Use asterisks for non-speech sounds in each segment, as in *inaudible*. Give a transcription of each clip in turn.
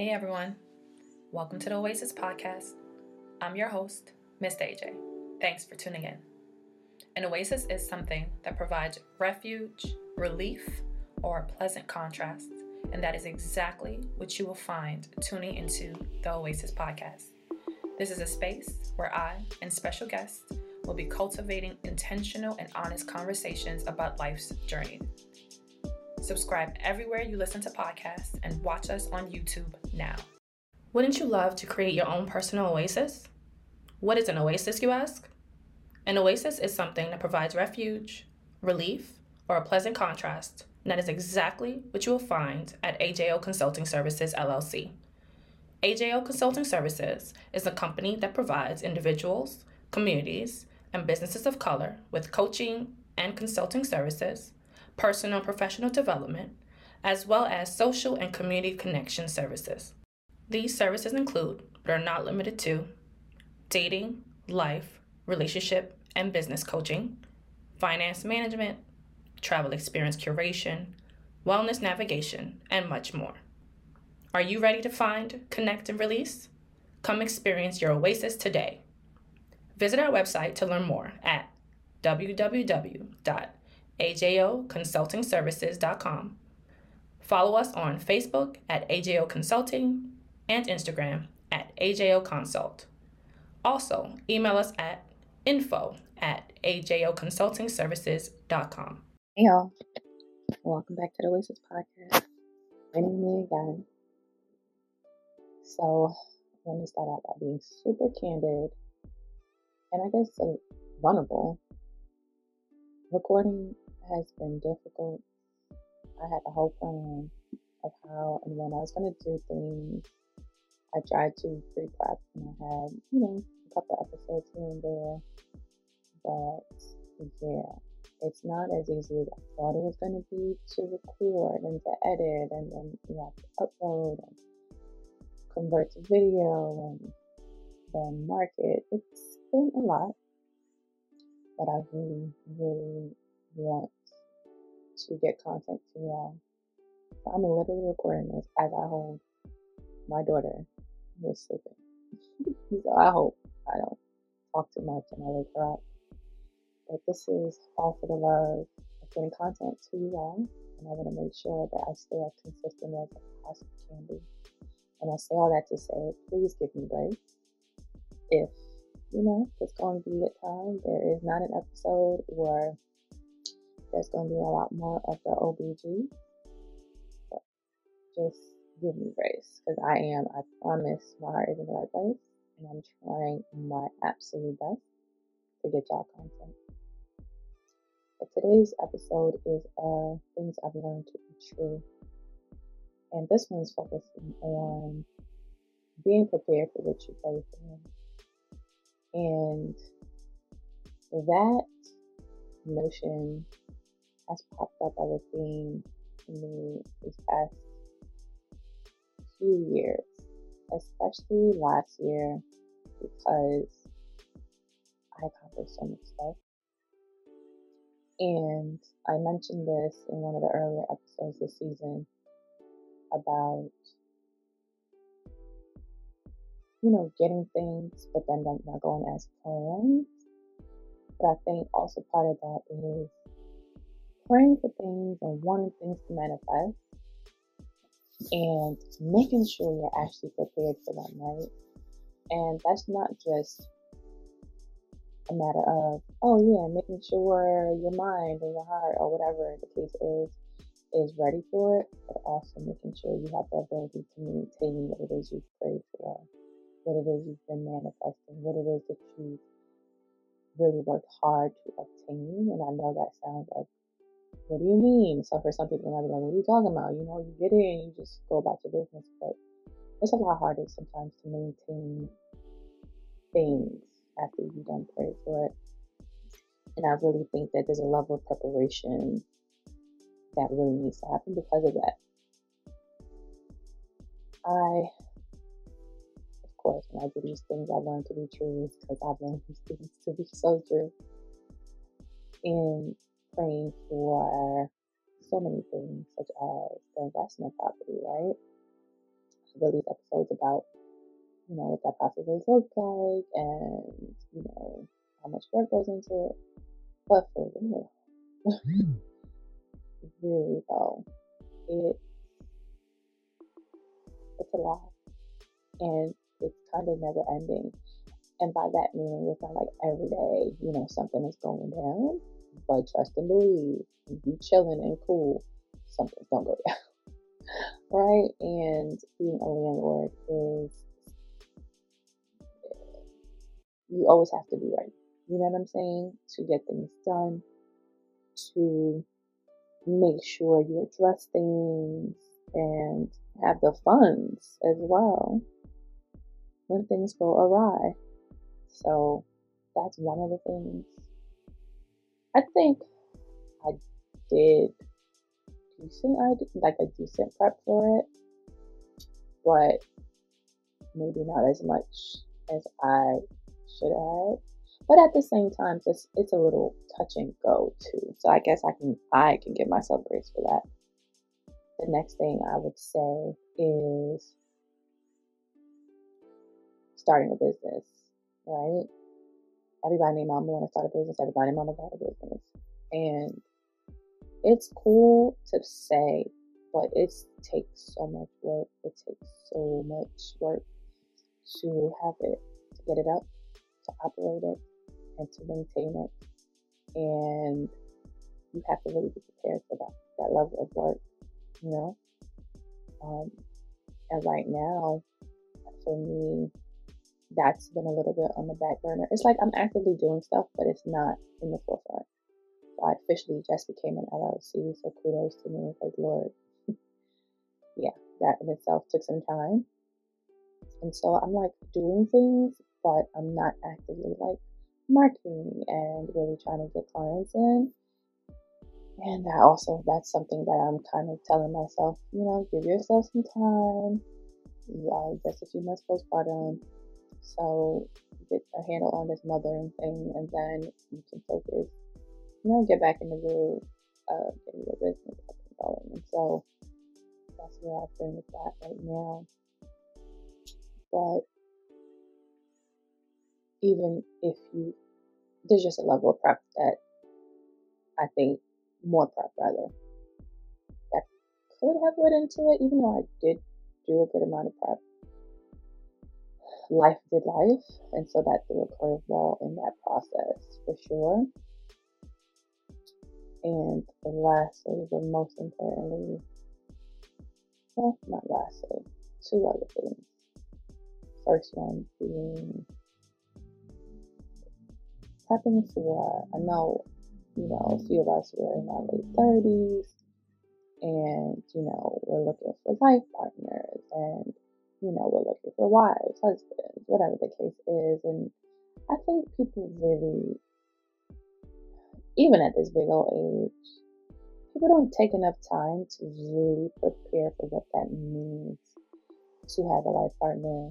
Hey everyone, welcome to the Oasis Podcast. I'm your host, Miss AJ. Thanks for tuning in. An oasis is something that provides refuge, relief, or a pleasant contrast, and that is exactly what you will find tuning into the Oasis Podcast. This is a space where I and special guests will be cultivating intentional and honest conversations about life's journey. Subscribe everywhere you listen to podcasts and watch us on YouTube now. Wouldn't you love to create your own personal oasis? What is an oasis, you ask? An oasis is something that provides refuge, relief, or a pleasant contrast, and that is exactly what you will find at AJO Consulting Services LLC. AJO Consulting Services is a company that provides individuals, communities, and businesses of color with coaching and consulting services, personal and professional development, as well as social and community connection services. These services include, but are not limited to, dating, life, relationship, and business coaching, finance management, travel experience curation, wellness navigation, and much more. Are you ready to find, connect, and release? Come experience your oasis today. Visit our website to learn more at www.ajoconsultingservices.com. Follow us on Facebook at AJO Consulting and Instagram at AJO Consult. Also, email us at info at ajoconsultingservices.com. Hey y'all, welcome back to the Oasis Podcast. Joining me again. So, let me start out by being super candid and I guess uh, vulnerable. Recording has been difficult. I had the whole plan of how and when I was going to do things. I tried to pre prep and I had, you know, a couple episodes here and there. But yeah, it's not as easy as I thought it was going to be to record and to edit and then you have to upload and convert to video and then market. It's been a lot, but I really, really want to get content to y'all. So I'm literally recording this as I hold my daughter who is sleeping. *laughs* so I hope I don't talk too much and I wake her up. But this is all for the love of getting content to you all. And I want to make sure that I stay as consistent as I possibly can be. And I say all that to say, please give me grace. If you know, it's going to be a time. There is not an episode where there's going to be a lot more of the OBG. But just give me grace because I am, I promise my heart is in the right place and I'm trying my absolute best to get y'all content. But today's episode is uh, things I've learned to be true. And this one's focusing on being prepared for what you pray for and that notion has popped up as a theme to me these past few years, especially last year, because I accomplished so much stuff. And I mentioned this in one of the earlier episodes this season about you know, getting things, but then not going as planned. But I think also part of that is praying for things and wanting things to manifest and making sure you're actually prepared for them, right? And that's not just a matter of, oh yeah, making sure your mind and your heart or whatever the case is is ready for it, but also making sure you have the ability to maintain what it is you've prayed for what it is you've been manifesting, what it is that you really worked hard to obtain. And I know that sounds like, what do you mean? So for some people, might be like, what are you talking about? You know, you get in, you just go about your business. But it's a lot harder sometimes to maintain things after you've done pray for it. And I really think that there's a level of preparation that really needs to happen because of that. I of course, when I do these things, I learn to be true because I've learned these things to be so true. In praying for so many things, such as the investment property, right? release episodes about, you know, what that process looks like and, you know, how much work goes into it. But for real, hmm. *laughs* really though, it it's a lot. And it's kind of never ending. And by that meaning, it's not like every day, you know, something is going down. But trust and believe, you chilling and cool, something's gonna go down. *laughs* right? And being a landlord is you always have to be right. You know what I'm saying? To get things done, to make sure you address things and have the funds as well when things go awry. So that's one of the things. I think I did decent. I did like a decent prep for it, but maybe not as much as I should have. But at the same time, it's it's a little touch and go too. So I guess I can I can give myself grace for that. The next thing I would say is starting a business, right? Everybody named mama want to start a business. Everybody mama got a business. And it's cool to say, but it takes so much work. It takes so much work to have it, to get it up, to operate it, and to maintain it. And you have to really be prepared for that, that level of work, you know? Um, and right now, for me, that's been a little bit on the back burner. It's like I'm actively doing stuff, but it's not in the forefront. So I officially just became an LLC, so kudos to me because Lord, *laughs* yeah, that in itself took some time. And so I'm like doing things, but I'm not actively like marketing and really trying to get clients in. And that also, that's something that I'm kind of telling myself, you know, give yourself some time. Yeah, uh, just a few months postpartum so get a handle on this mothering thing, and then you can focus, you know, get back in the groove of getting your business up and going. And so that's where I've been with that right now. But even if you, there's just a level of prep that I think more prep rather that could have went into it, even though I did do a good amount of prep life did life, and so that threw a curveball in that process for sure. And lastly, but most importantly, well, not lastly, two other things. First one being prepping for, I know, you know, a few of us were in our late 30s and, you know, we're looking for life partners and you know, we're looking for wives, husbands, whatever the case is. And I think people really, even at this big old age, people don't take enough time to really prepare for what that means to have a life partner,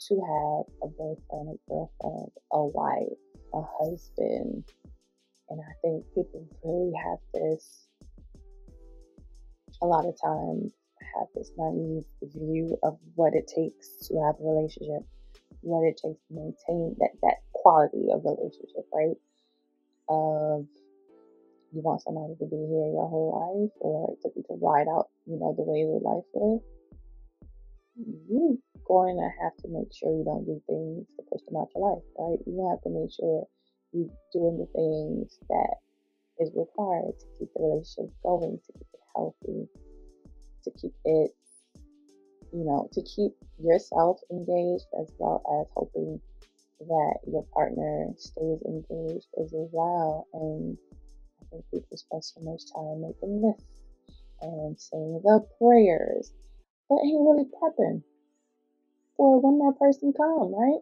to have a boyfriend, a girlfriend, a wife, a husband. And I think people really have this a lot of times have this naive view of what it takes to have a relationship, what it takes to maintain that, that quality of relationship, right? Of you want somebody to be here your whole life or to, to ride out, you know, the way of life is, You're going to have to make sure you don't do things to push them out your life, right? You have to make sure you're doing the things that is required to keep the relationship going, to keep it healthy, to keep it, you know, to keep yourself engaged as well as hoping that your partner stays engaged as well. And I think people spend so much time making lists and saying the prayers, but ain't really prepping for when that person come, right?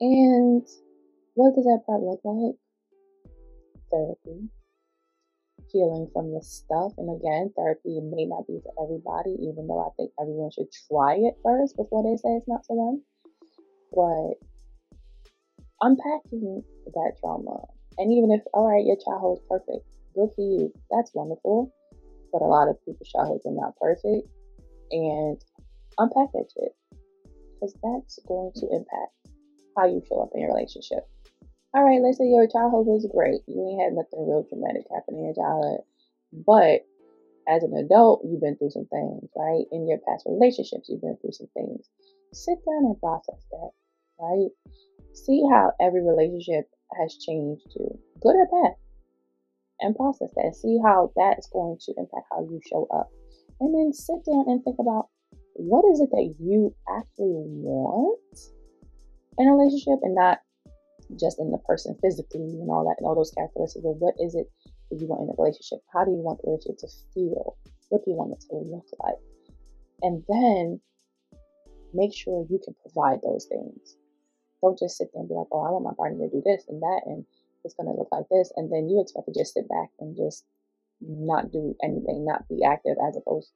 And what does that prep look like? Therapy, healing from this stuff. And again, therapy may not be for everybody, even though I think everyone should try it first before they say it's not for them. But unpacking that trauma, and even if, all right, your childhood is perfect, good for you, that's wonderful. But a lot of people's childhoods are not perfect. And unpack shit. Because that's going to impact how you show up in your relationship. All right, let's say your childhood was great. You ain't had nothing real traumatic happen in your childhood. But as an adult, you've been through some things, right? In your past relationships, you've been through some things. Sit down and process that, right? See how every relationship has changed you, good or bad, and process that. See how that's going to impact how you show up. And then sit down and think about what is it that you actually want in a relationship and not just in the person physically and all that and all those characteristics, but what is it that you want in a relationship? How do you want the relationship to feel? What do you want it to look like? And then make sure you can provide those things. Don't just sit there and be like, oh, I want my partner to do this and that, and it's going to look like this. And then you expect to just sit back and just not do anything, not be active as opposed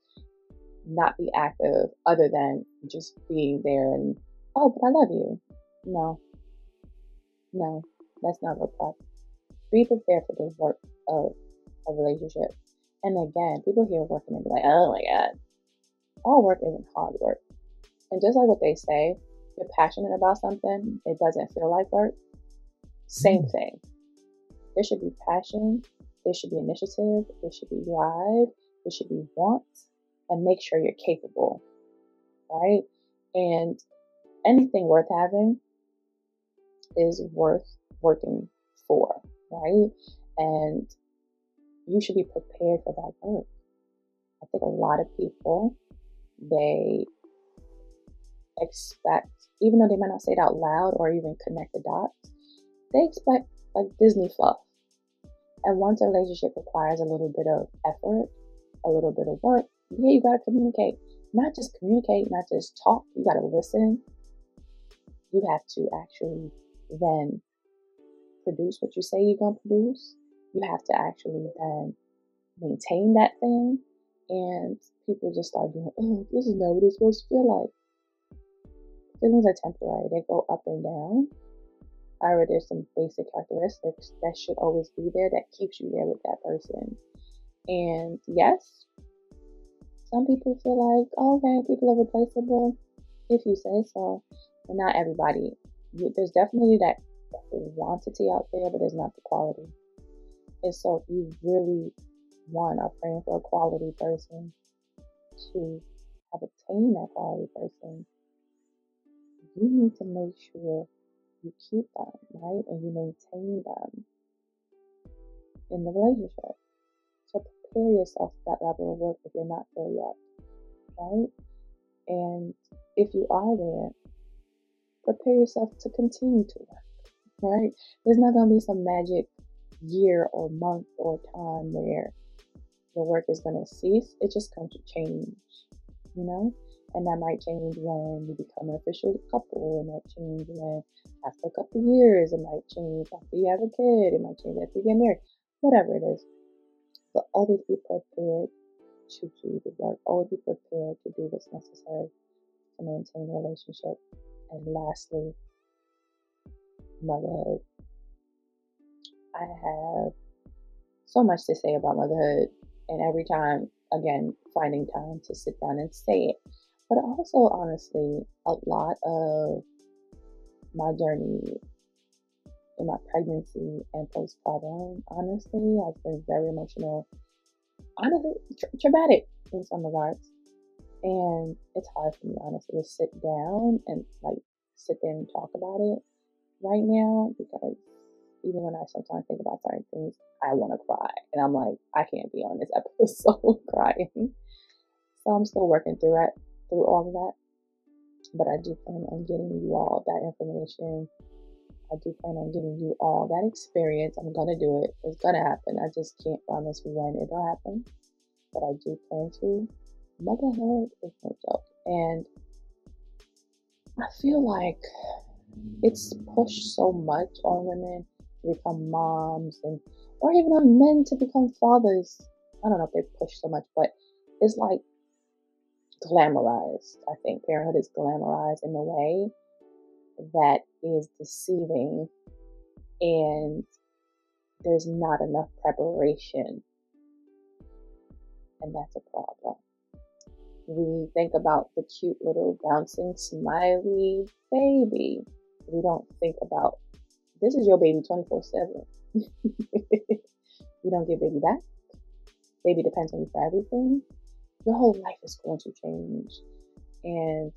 not be active other than just being there and, oh, but I love you. No, no, that's not real talk. Be prepared for the work of a relationship. And again, people hear working and be like, oh my God. All work isn't hard work. And just like what they say, you're passionate about something, it doesn't feel like work. Same mm. thing. There should be passion, there should be initiative, there should be drive, there should be want, and make sure you're capable, right? And anything worth having is worth working for, right? And you should be prepared for that work. I think a lot of people, they expect, even though they might not say it out loud or even connect the dots, they expect like Disney fluff. And once a relationship requires a little bit of effort, a little bit of work, yeah, you gotta communicate. Not just communicate, not just talk, you gotta listen. You have to actually then produce what you say you're going to produce. You have to actually then maintain that thing. And people just start doing, oh, this is not what it's supposed to feel like. Feelings are temporary, they go up and down. However, there's some basic characteristics that should always be there that keeps you there with that person. And yes, some people feel like, oh, okay, people are replaceable if you say so, but not everybody there's definitely that quantity out there, but there's not the quality. And so, you really want are praying for a quality person to have obtained that quality person, you need to make sure you keep them, right? And you maintain them in the relationship. So prepare yourself for that level of work if you're not there yet, right? And if you are there, prepare yourself to continue to work, right? There's not going to be some magic year or month or time where the work is going to cease. It's just going to change, you know? And that might change when you become an official couple. It might change when after a couple years. It might change after you have a kid. It might change after you get married. Whatever it is. But always be prepared to do the work. Always be prepared to do what's necessary to maintain a relationship. And lastly, motherhood. I have so much to say about motherhood, and every time, again, finding time to sit down and say it. But also, honestly, a lot of my journey in my pregnancy and postpartum, honestly, has been very emotional, honestly, tra- traumatic in some regards. And it's hard for me, honestly, to sit down and like sit there and talk about it right now because even when I sometimes think about certain things, I want to cry. And I'm like, I can't be on this *laughs* episode crying. So I'm still working through it, through all of that. But I do plan on getting you all that information. I do plan on giving you all that experience. I'm gonna do it. It's gonna happen. I just can't promise when it'll happen. But I do plan to motherhood is no joke. And I feel like it's pushed so much on women to become moms and or even on men to become fathers. I don't know if they push so much, but it's like glamorized. I think parenthood is glamorized in a way that is deceiving and there's not enough preparation. And that's a problem We think about the cute little bouncing smiley baby. We don't think about this is your baby 24 7. *laughs* you don't get baby back. Baby depends on you for everything. Your whole life is going to change. And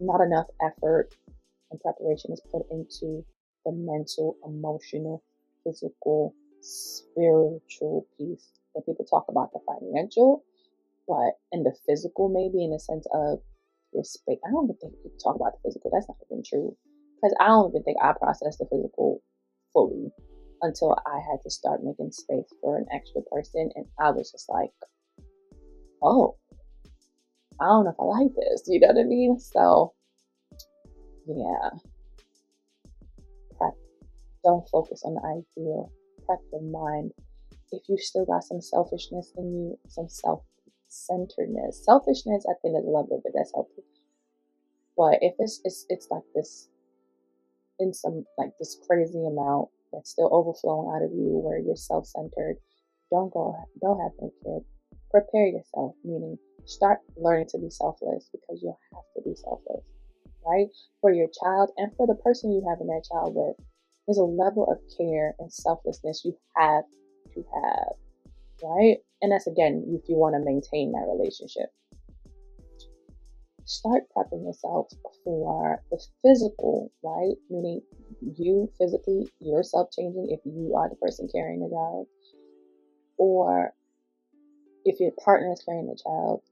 not enough effort and preparation is put into the mental, emotional, physical, spiritual piece. And people talk about the financial, but in the physical, maybe in the sense of your space. I don't even think people talk about the physical. That's not even true. Because I don't even think I processed the physical fully until I had to start making space for an extra person. And I was just like, oh, I don't know if I like this. You know what I mean? So, yeah. Prep. Don't focus on the ideal. Prep your mind. If you still got some selfishness in you, some self centeredness. Selfishness, I think, is a level of it that's healthy. But if it's it's it's like this in some like this crazy amount that's still overflowing out of you where you're self centered, don't go don't have no kid. Prepare yourself, meaning start learning to be selfless because you'll have to be selfless, right? For your child and for the person you have in that child with. There's a level of care and selflessness you have to have, right? And that's again, if you want to maintain that relationship. Start prepping yourself for the physical, right? Meaning you physically, yourself changing if you are the person carrying the child, or if your partner is carrying the child,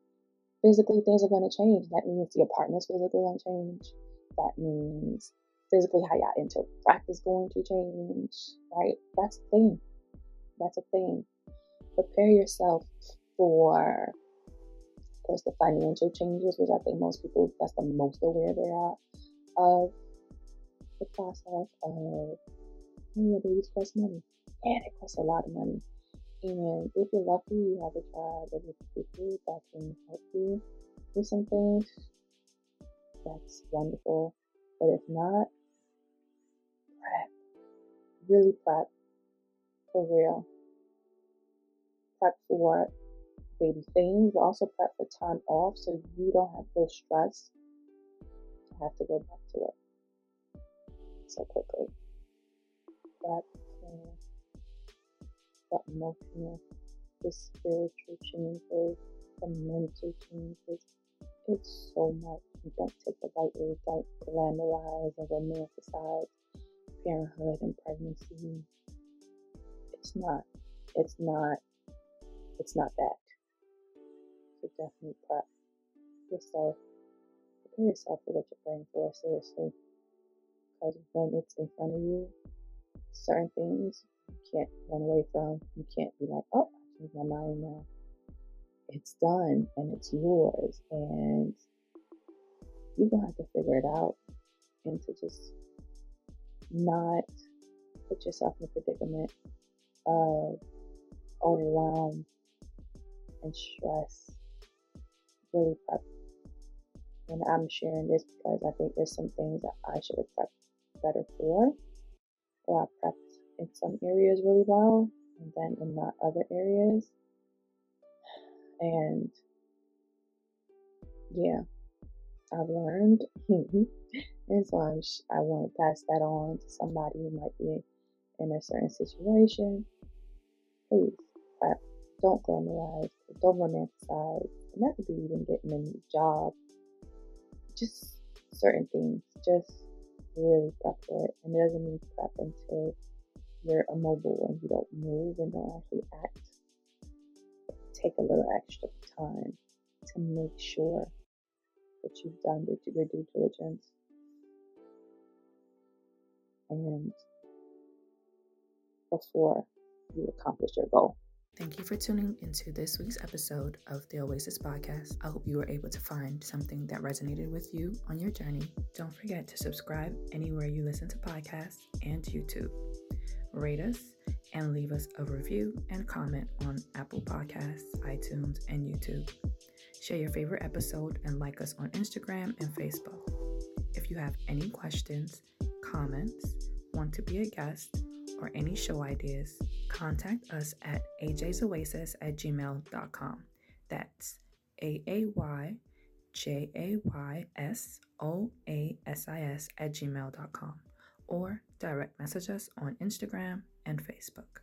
physically things are going to change. That means your partner's physically going to change. That means physically how y'all interact is going to change, right? That's a thing. That's a thing prepare yourself for, of course, the financial changes, which I think most people, that's the most aware they are of the process of, oh yeah, babies cost money. And it costs a lot of money. And if you're lucky, you have a child that is you that can help you with some things. That's wonderful. But if not, prep. Really prep. For real prep for baby things, but also prep for time off so you don't have to stress to have to go back to work so quickly. Prep for the emotional, the spiritual changes, the mental changes. It's so much. You don't take the lightly, don't glamorize and romanticize parenthood and pregnancy. It's not. It's not it's not that. So definitely prep yourself. Prepare yourself for what you're praying for, seriously. Because when it's in front of you, certain things you can't run away from. You can't be like, oh, I changed my mind now. It's done and it's yours. And you're going to have to figure it out and to just not put yourself in a predicament of overwhelmed and stress really prep. And I'm sharing this because I think there's some things that I should have prepped better for, or I prepped in some areas really well, and then in not other areas. And yeah, I've learned, *laughs* and so I'm I want to pass that on to somebody who might be in a certain situation. Please prep don't glamorize, don't romanticize, and that could be even getting a new job. Just certain things, just really prep for it. And it doesn't mean prep until you're immobile and you don't move and don't actually act. Take a little extra time to make sure that you've done your due diligence. And before you accomplish your goal. Thank you for tuning into this week's episode of the Oasis Podcast. I hope you were able to find something that resonated with you on your journey. Don't forget to subscribe anywhere you listen to podcasts and YouTube. Rate us and leave us a review and comment on Apple Podcasts, iTunes, and YouTube. Share your favorite episode and like us on Instagram and Facebook. If you have any questions, comments, want to be a guest, or any show ideas, contact us at ajsoasis at gmail.com. That's A A Y J A Y S O A S I S at gmail.com or direct message us on Instagram and Facebook.